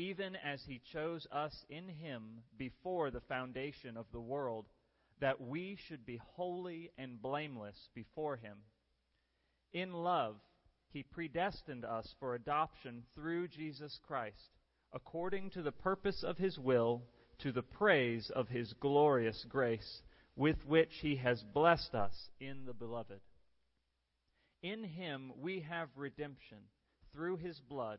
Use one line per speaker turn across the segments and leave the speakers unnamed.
even as he chose us in him before the foundation of the world, that we should be holy and blameless before him. In love, he predestined us for adoption through Jesus Christ, according to the purpose of his will, to the praise of his glorious grace, with which he has blessed us in the Beloved. In him we have redemption through his blood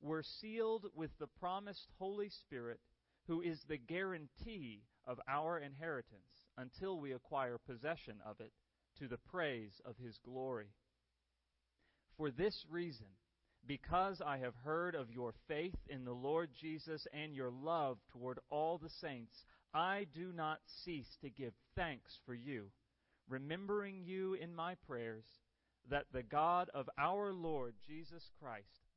were sealed with the promised Holy Spirit, who is the guarantee of our inheritance until we acquire possession of it to the praise of his glory. For this reason, because I have heard of your faith in the Lord Jesus and your love toward all the saints, I do not cease to give thanks for you, remembering you in my prayers, that the God of our Lord Jesus Christ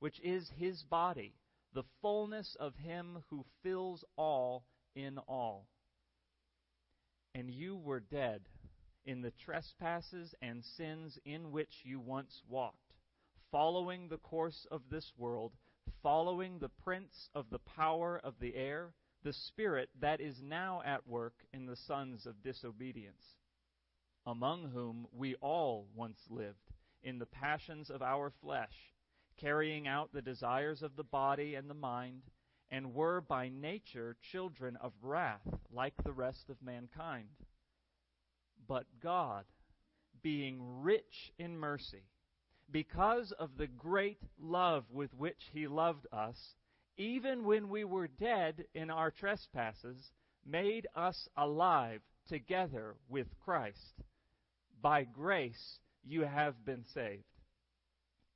which is his body the fullness of him who fills all in all. And you were dead in the trespasses and sins in which you once walked, following the course of this world, following the prince of the power of the air, the spirit that is now at work in the sons of disobedience, among whom we all once lived in the passions of our flesh carrying out the desires of the body and the mind, and were by nature children of wrath, like the rest of mankind. But God, being rich in mercy, because of the great love with which He loved us, even when we were dead in our trespasses, made us alive together with Christ. By grace you have been saved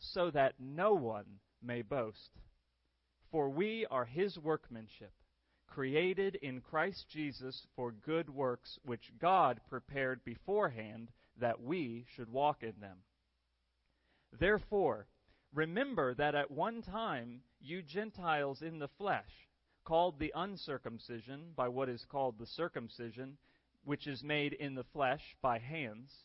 so that no one may boast. For we are his workmanship, created in Christ Jesus for good works which God prepared beforehand that we should walk in them. Therefore, remember that at one time you Gentiles in the flesh, called the uncircumcision by what is called the circumcision, which is made in the flesh by hands,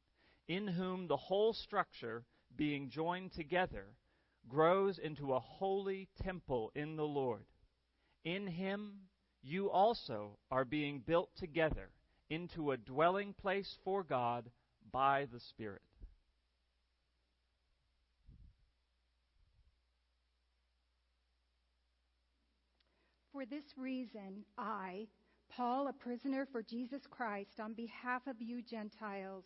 in whom the whole structure, being joined together, grows into a holy temple in the Lord. In him you also are being built together into a dwelling place for God by the Spirit.
For this reason, I, Paul, a prisoner for Jesus Christ, on behalf of you Gentiles,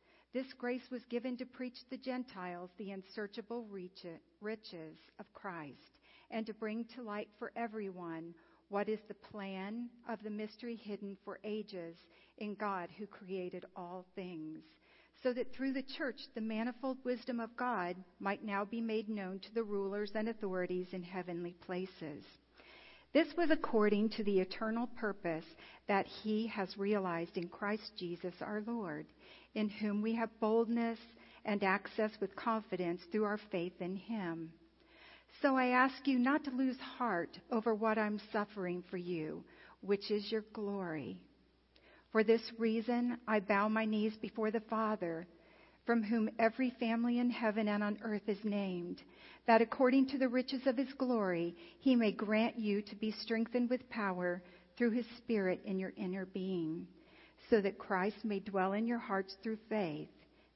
this grace was given to preach the Gentiles the unsearchable riches of Christ, and to bring to light for everyone what is the plan of the mystery hidden for ages in God who created all things, so that through the church the manifold wisdom of God might now be made known to the rulers and authorities in heavenly places. This was according to the eternal purpose that He has realized in Christ Jesus our Lord, in whom we have boldness and access with confidence through our faith in Him. So I ask you not to lose heart over what I'm suffering for you, which is your glory. For this reason, I bow my knees before the Father, from whom every family in heaven and on earth is named, that according to the riches of his glory, he may grant you to be strengthened with power through his Spirit in your inner being, so that Christ may dwell in your hearts through faith,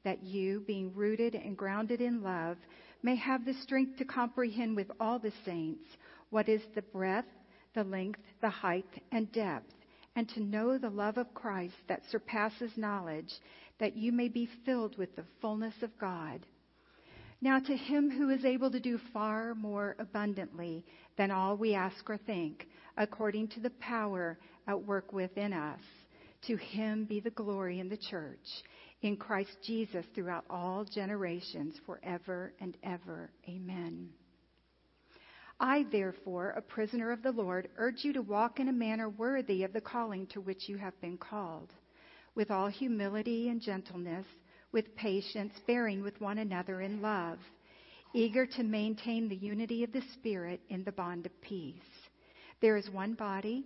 that you, being rooted and grounded in love, may have the strength to comprehend with all the saints what is the breadth, the length, the height, and depth and to know the love of Christ that surpasses knowledge, that you may be filled with the fullness of God. Now, to him who is able to do far more abundantly than all we ask or think, according to the power at work within us, to him be the glory in the church, in Christ Jesus throughout all generations, forever and ever. Amen. I, therefore, a prisoner of the Lord, urge you to walk in a manner worthy of the calling to which you have been called, with all humility and gentleness, with patience, bearing with one another in love, eager to maintain the unity of the Spirit in the bond of peace. There is one body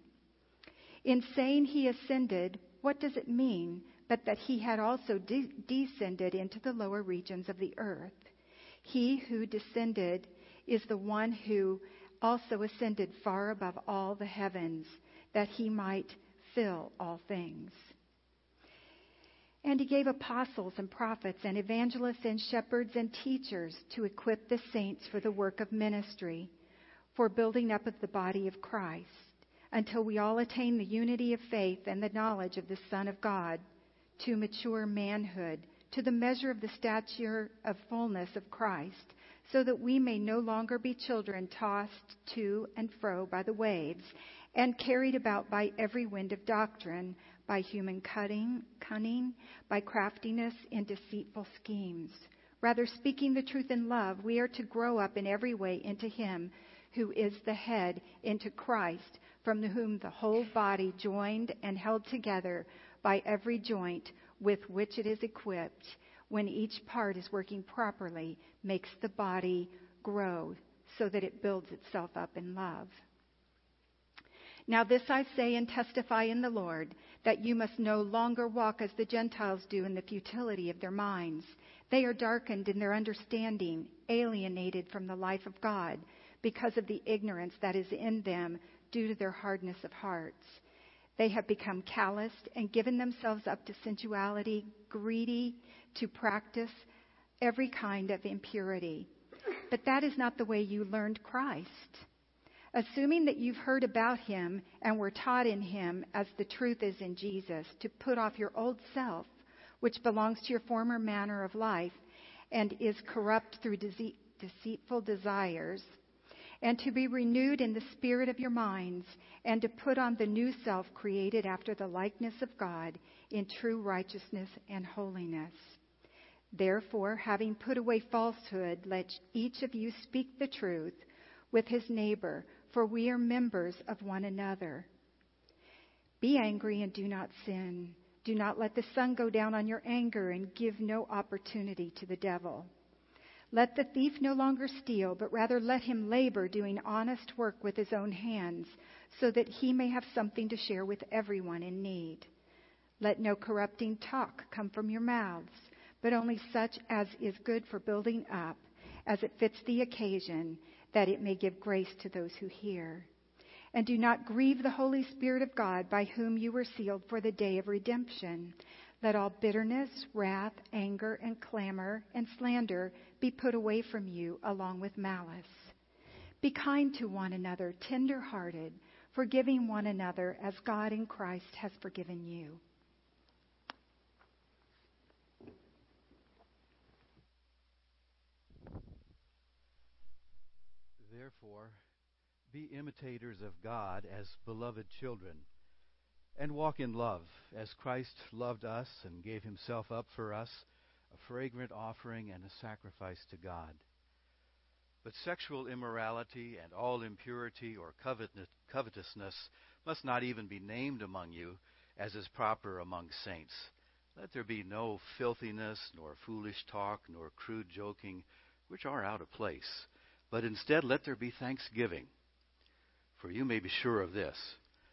In saying he ascended, what does it mean but that he had also de- descended into the lower regions of the earth? He who descended is the one who also ascended far above all the heavens, that he might fill all things. And he gave apostles and prophets and evangelists and shepherds and teachers to equip the saints for the work of ministry, for building up of the body of Christ until we all attain the unity of faith and the knowledge of the Son of God, to mature manhood, to the measure of the stature of fullness of Christ, so that we may no longer be children tossed to and fro by the waves and carried about by every wind of doctrine, by human cutting, cunning, by craftiness in deceitful schemes. Rather, speaking the truth in love, we are to grow up in every way into Him who is the head, into Christ from whom the whole body, joined and held together by every joint with which it is equipped, when each part is working properly, makes the body grow so that it builds itself up in love. Now, this I say and testify in the Lord that you must no longer walk as the Gentiles do in the futility of their minds. They are darkened in their understanding, alienated from the life of God because of the ignorance that is in them due to their hardness of hearts. They have become calloused and given themselves up to sensuality, greedy to practice every kind of impurity. But that is not the way you learned Christ. Assuming that you've heard about him and were taught in him as the truth is in Jesus, to put off your old self, which belongs to your former manner of life and is corrupt through deceitful desires and to be renewed in the spirit of your minds, and to put on the new self created after the likeness of God in true righteousness and holiness. Therefore, having put away falsehood, let each of you speak the truth with his neighbor, for we are members of one another. Be angry and do not sin. Do not let the sun go down on your anger and give no opportunity to the devil. Let the thief no longer steal, but rather let him labor doing honest work with his own hands, so that he may have something to share with everyone in need. Let no corrupting talk come from your mouths, but only such as is good for building up, as it fits the occasion, that it may give grace to those who hear. And do not grieve the Holy Spirit of God, by whom you were sealed for the day of redemption. Let all bitterness, wrath, anger, and clamor and slander be put away from you along with malice. Be kind to one another, tender hearted, forgiving one another as God in Christ has forgiven you.
Therefore, be imitators of God as beloved children and walk in love as Christ loved us and gave himself up for us, a fragrant offering and a sacrifice to God. But sexual immorality and all impurity or covetousness must not even be named among you, as is proper among saints. Let there be no filthiness, nor foolish talk, nor crude joking, which are out of place. But instead, let there be thanksgiving. For you may be sure of this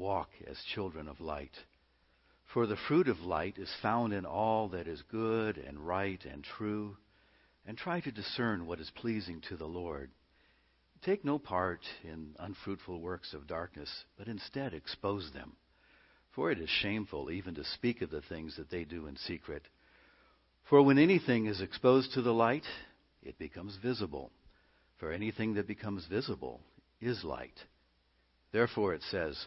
walk as children of light. For the fruit of light is found in all that is good and right and true, and try to discern what is pleasing to the Lord. Take no part in unfruitful works of darkness, but instead expose them. For it is shameful even to speak of the things that they do in secret. For when anything is exposed to the light, it becomes visible. For anything that becomes visible is light. Therefore it says,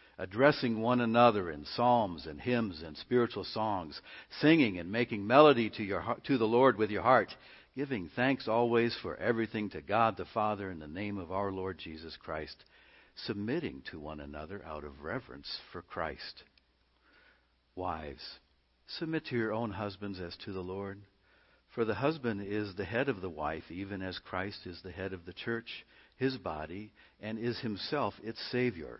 addressing one another in psalms and hymns and spiritual songs, singing and making melody to, your, to the Lord with your heart giving thanks always for everything to God the Father in the name of our Lord Jesus Christ, submitting to one another out of reverence for Christ. Wives, submit to your own husbands as to the Lord. For the husband is the head of the wife, even as Christ is the head of the church, his body, and is himself its Savior.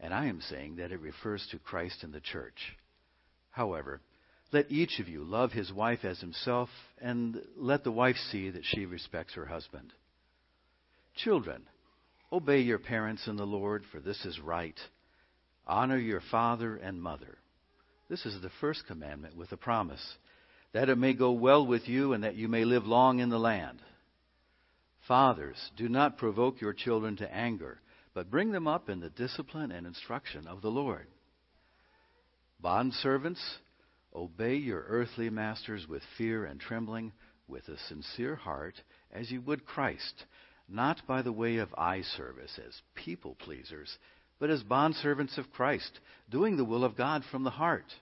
and I am saying that it refers to Christ and the church. However, let each of you love his wife as himself, and let the wife see that she respects her husband. Children, obey your parents in the Lord, for this is right. Honor your father and mother. This is the first commandment with a promise, that it may go well with you and that you may live long in the land. Fathers, do not provoke your children to anger, but bring them up in the discipline and instruction of the Lord. Bondservants, Obey your earthly masters with fear and trembling, with a sincere heart, as you would Christ, not by the way of eye service as people pleasers, but as bondservants of Christ, doing the will of God from the heart,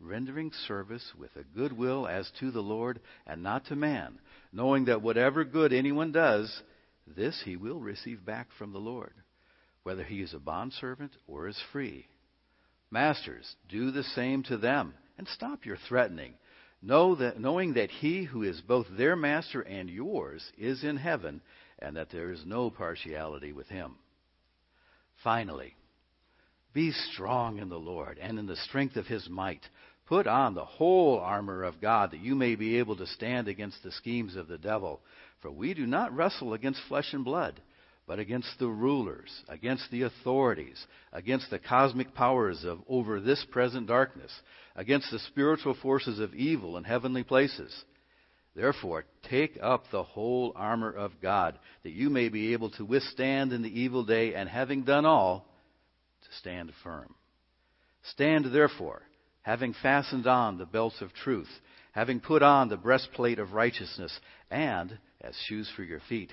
rendering service with a good will as to the Lord and not to man, knowing that whatever good anyone does, this he will receive back from the Lord, whether he is a bondservant or is free. Masters, do the same to them and stop your threatening. Know that, knowing that he who is both their master and yours is in heaven, and that there is no partiality with him. Finally, be strong in the Lord and in the strength of his might. Put on the whole armor of God that you may be able to stand against the schemes of the devil. For we do not wrestle against flesh and blood but against the rulers, against the authorities, against the cosmic powers of over this present darkness, against the spiritual forces of evil in heavenly places. Therefore, take up the whole armor of God, that you may be able to withstand in the evil day, and having done all, to stand firm. Stand therefore, having fastened on the belts of truth, having put on the breastplate of righteousness, and, as shoes for your feet,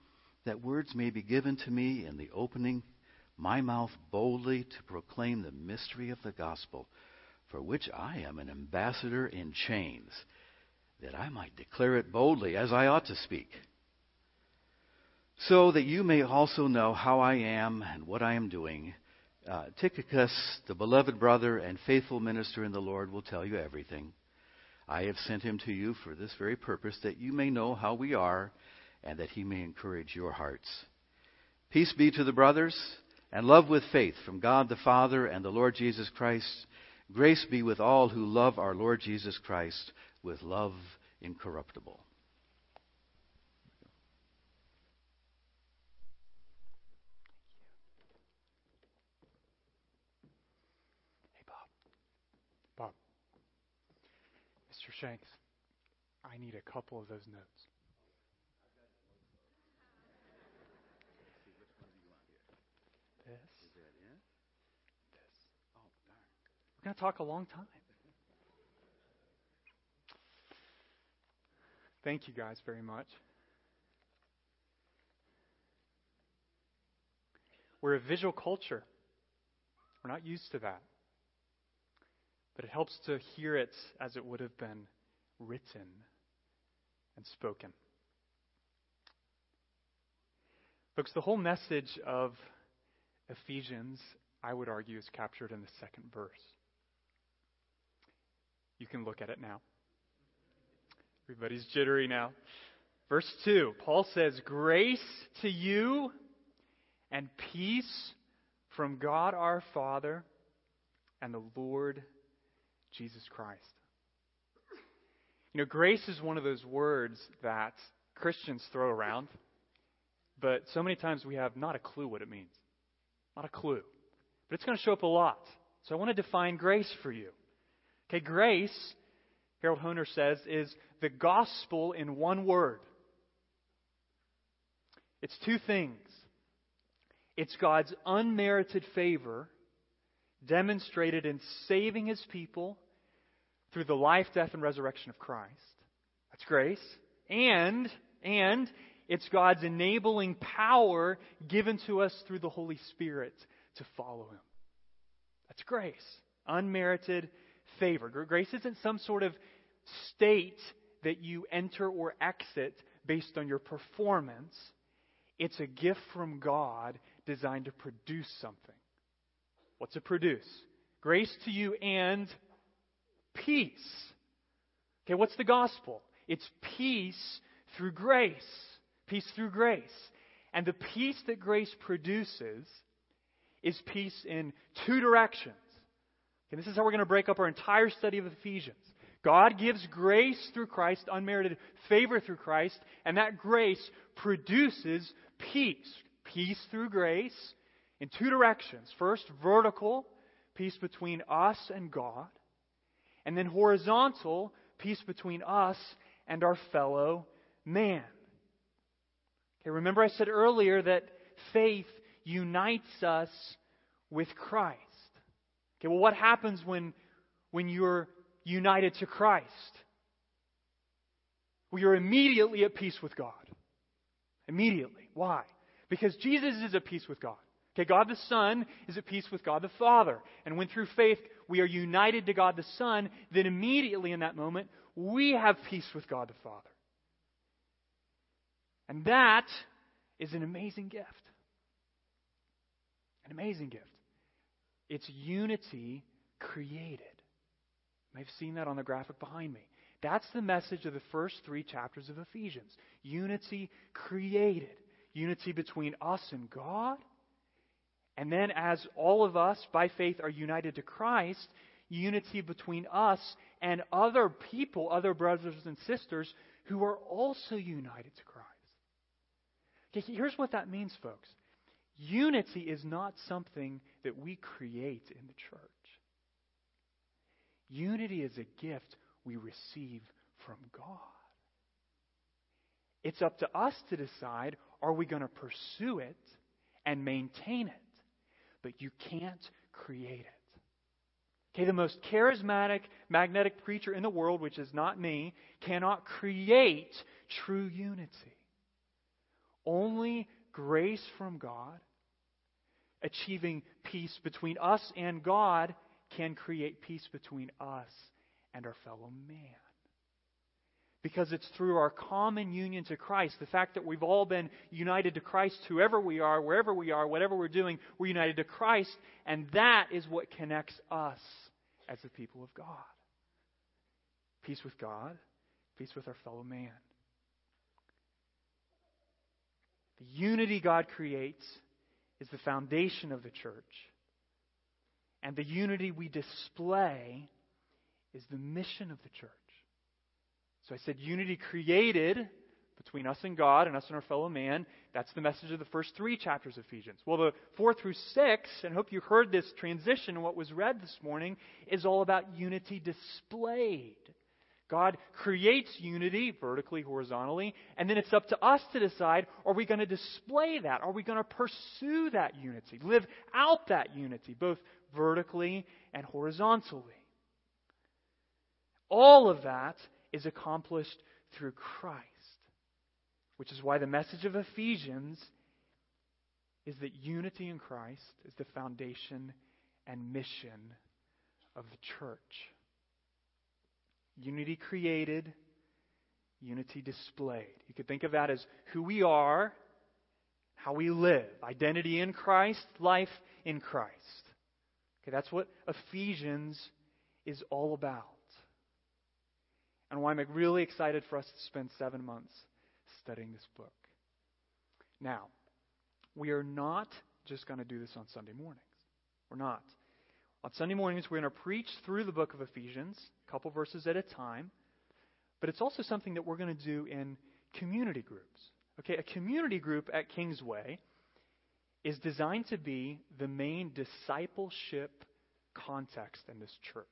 that words may be given to me in the opening my mouth boldly to proclaim the mystery of the gospel, for which I am an ambassador in chains, that I might declare it boldly as I ought to speak. So that you may also know how I am and what I am doing, Uh, Tychicus, the beloved brother and faithful minister in the Lord, will tell you everything. I have sent him to you for this very purpose, that you may know how we are, and that he may encourage your hearts. Peace be to the brothers, and love with faith from God the Father and the Lord Jesus Christ. Grace be with all who love our Lord Jesus Christ with love incorruptible.
Hey, Bob. Bob. Mr. Shanks, I need a couple of those notes. This. This. We're going to talk a long time. Thank you guys very much. We're a visual culture. We're not used to that. But it helps to hear it as it would have been written and spoken. Folks, the whole message of Ephesians, I would argue, is captured in the second verse. You can look at it now. Everybody's jittery now. Verse 2, Paul says, Grace to you and peace from God our Father and the Lord Jesus Christ. You know, grace is one of those words that Christians throw around, but so many times we have not a clue what it means. Not a clue. But it's going to show up a lot. So I want to define grace for you. Okay, grace, Harold Hoehner says, is the gospel in one word. It's two things. It's God's unmerited favor demonstrated in saving his people through the life, death, and resurrection of Christ. That's grace. And, and it's God's enabling power given to us through the Holy Spirit to follow him. That's grace. Unmerited favor. Grace isn't some sort of state that you enter or exit based on your performance. It's a gift from God designed to produce something. What's it produce? Grace to you and peace. Okay, what's the gospel? It's peace through grace. Peace through grace. And the peace that grace produces is peace in two directions. Okay, this is how we're going to break up our entire study of Ephesians. God gives grace through Christ, unmerited favor through Christ, and that grace produces peace. Peace through grace in two directions. First, vertical, peace between us and God. And then horizontal, peace between us and our fellow man. Okay, remember I said earlier that faith unites us with Christ. Okay, well, what happens when, when you're united to Christ? Well, you're immediately at peace with God. Immediately. Why? Because Jesus is at peace with God. Okay, God the Son is at peace with God the Father. And when through faith we are united to God the Son, then immediately in that moment we have peace with God the Father. And that is an amazing gift. An amazing gift. It's unity created. Have seen that on the graphic behind me. That's the message of the first three chapters of Ephesians. Unity created. Unity between us and God. And then, as all of us, by faith, are united to Christ, unity between us and other people, other brothers and sisters, who are also united to Christ. Okay, here's what that means, folks. Unity is not something that we create in the church. Unity is a gift we receive from God. It's up to us to decide are we going to pursue it and maintain it? But you can't create it. Okay, the most charismatic, magnetic preacher in the world, which is not me, cannot create true unity. Only grace from God, achieving peace between us and God, can create peace between us and our fellow man. because it's through our common union to Christ, the fact that we've all been united to Christ, whoever we are, wherever we are, whatever we're doing, we're united to Christ, and that is what connects us as the people of God. Peace with God, peace with our fellow man. The unity God creates is the foundation of the church. And the unity we display is the mission of the church. So I said unity created between us and God and us and our fellow man. That's the message of the first three chapters of Ephesians. Well, the four through six, and I hope you heard this transition what was read this morning, is all about unity displayed. God creates unity vertically, horizontally, and then it's up to us to decide are we going to display that? Are we going to pursue that unity? Live out that unity, both vertically and horizontally. All of that is accomplished through Christ, which is why the message of Ephesians is that unity in Christ is the foundation and mission of the church. Unity created, unity displayed. You could think of that as who we are, how we live. Identity in Christ, life in Christ. Okay, that's what Ephesians is all about. And why I'm really excited for us to spend seven months studying this book. Now, we are not just going to do this on Sunday mornings. We're not. On Sunday mornings, we're going to preach through the book of Ephesians, a couple verses at a time. But it's also something that we're going to do in community groups. Okay, a community group at Kingsway is designed to be the main discipleship context in this church.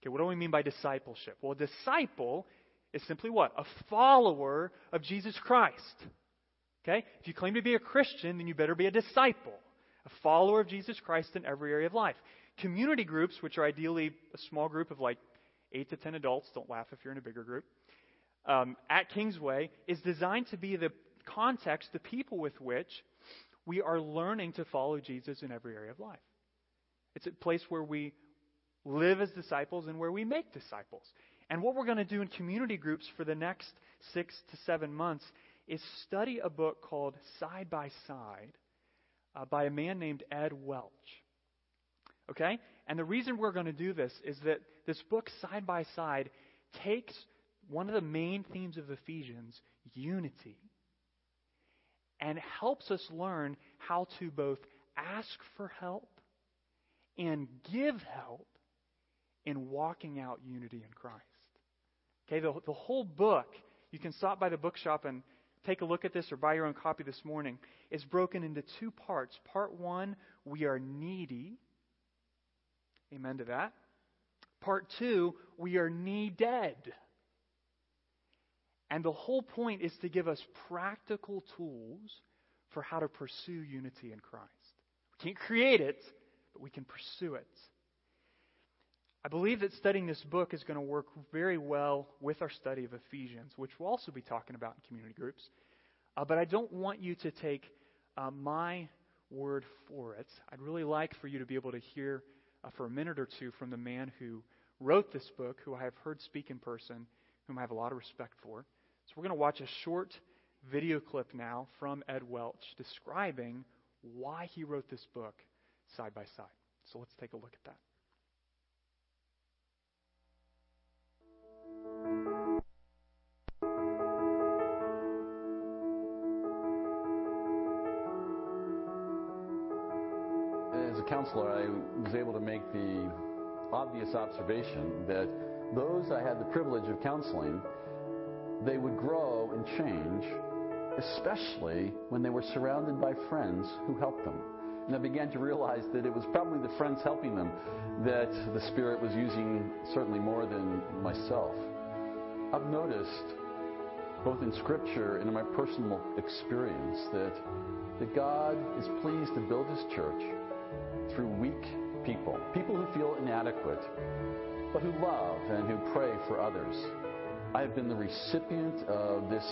Okay, what do we mean by discipleship? Well, a disciple is simply what? A follower of Jesus Christ. Okay? If you claim to be a Christian, then you better be a disciple a follower of Jesus Christ in every area of life. Community groups, which are ideally a small group of like 8 to 10 adults, don't laugh if you're in a bigger group, um, at Kingsway, is designed to be the context, the people with which we are learning to follow Jesus in every area of life. It's a place where we live as disciples and where we make disciples. And what we're going to do in community groups for the next six to seven months is study a book called Side by Side uh, by a man named Ed Welch. Okay? And the reason we're going to do this is that this book, side by side, takes one of the main themes of Ephesians, unity, and helps us learn how to both ask for help and give help in walking out unity in Christ. Okay, the, the whole book, you can stop by the bookshop and take a look at this or buy your own copy this morning, is broken into two parts. Part one, we are needy. Amen to that. Part two, we are knee dead. And the whole point is to give us practical tools for how to pursue unity in Christ. We can't create it, but we can pursue it. I believe that studying this book is going to work very well with our study of Ephesians, which we'll also be talking about in community groups. Uh, but I don't want you to take uh, my word for it. I'd really like for you to be able to hear uh, for a minute or two from the man who wrote this book, who I have heard speak in person, whom I have a lot of respect for. So we're going to watch a short video clip now from Ed Welch describing why he wrote this book side by side. So let's take a look at that.
Counselor, I was able to make the obvious observation that those I had the privilege of counseling, they would grow and change, especially when they were surrounded by friends who helped them. And I began to realize that it was probably the friends helping them that the Spirit was using certainly more than myself. I've noticed, both in Scripture and in my personal experience, that, that God is pleased to build His church through weak people, people who feel inadequate, but who love and who pray for others. I have been the recipient of this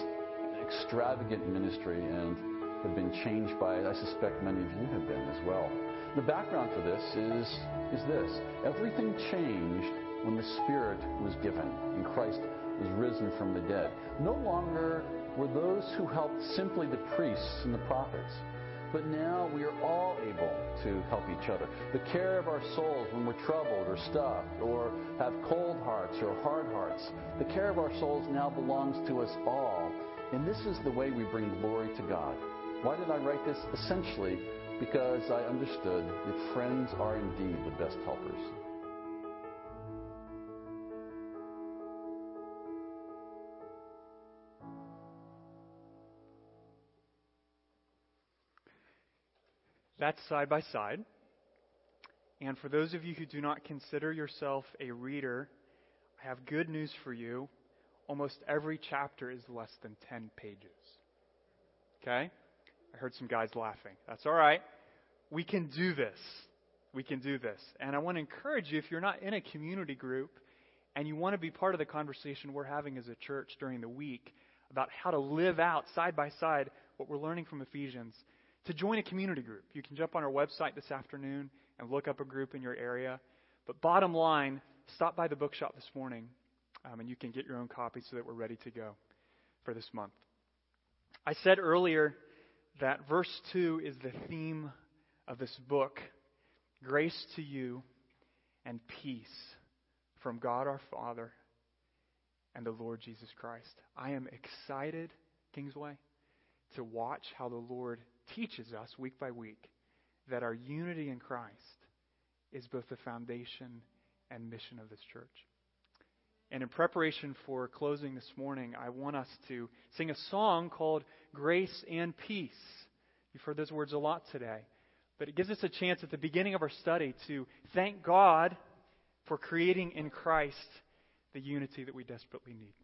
extravagant ministry and have been changed by it. I suspect many of you have been as well. The background for this is, is this. Everything changed when the Spirit was given and Christ was risen from the dead. No longer were those who helped simply the priests and the prophets, but now we are all able to help each other. The care of our souls when we're troubled or stuck or have cold hearts or hard hearts, the care of our souls now belongs to us all. And this is the way we bring glory to God. Why did I write this? Essentially, because I understood that friends are indeed the best helpers.
That's side by side. And for those of you who do not consider yourself a reader, I have good news for you. Almost every chapter is less than 10 pages. Okay? I heard some guys laughing. That's all right. We can do this. We can do this. And I want to encourage you if you're not in a community group and you want to be part of the conversation we're having as a church during the week about how to live out side by side what we're learning from Ephesians, to join a community group. You can jump on our website this afternoon and look up a group in your area. But bottom line, stop by the bookshop this morning um, and you can get your own copy so that we're ready to go for this month. I said earlier that verse 2 is the theme of this book grace to you and peace from God our Father and the Lord Jesus Christ. I am excited, Kingsway, to watch how the Lord teaches us week by week that our unity in Christ is both the foundation and mission of this church. And in preparation for closing this morning, I want us to sing a song called Grace and Peace. You've heard those words a lot today. But it gives us a chance at the beginning of our study to thank God for creating in Christ the unity that we desperately need.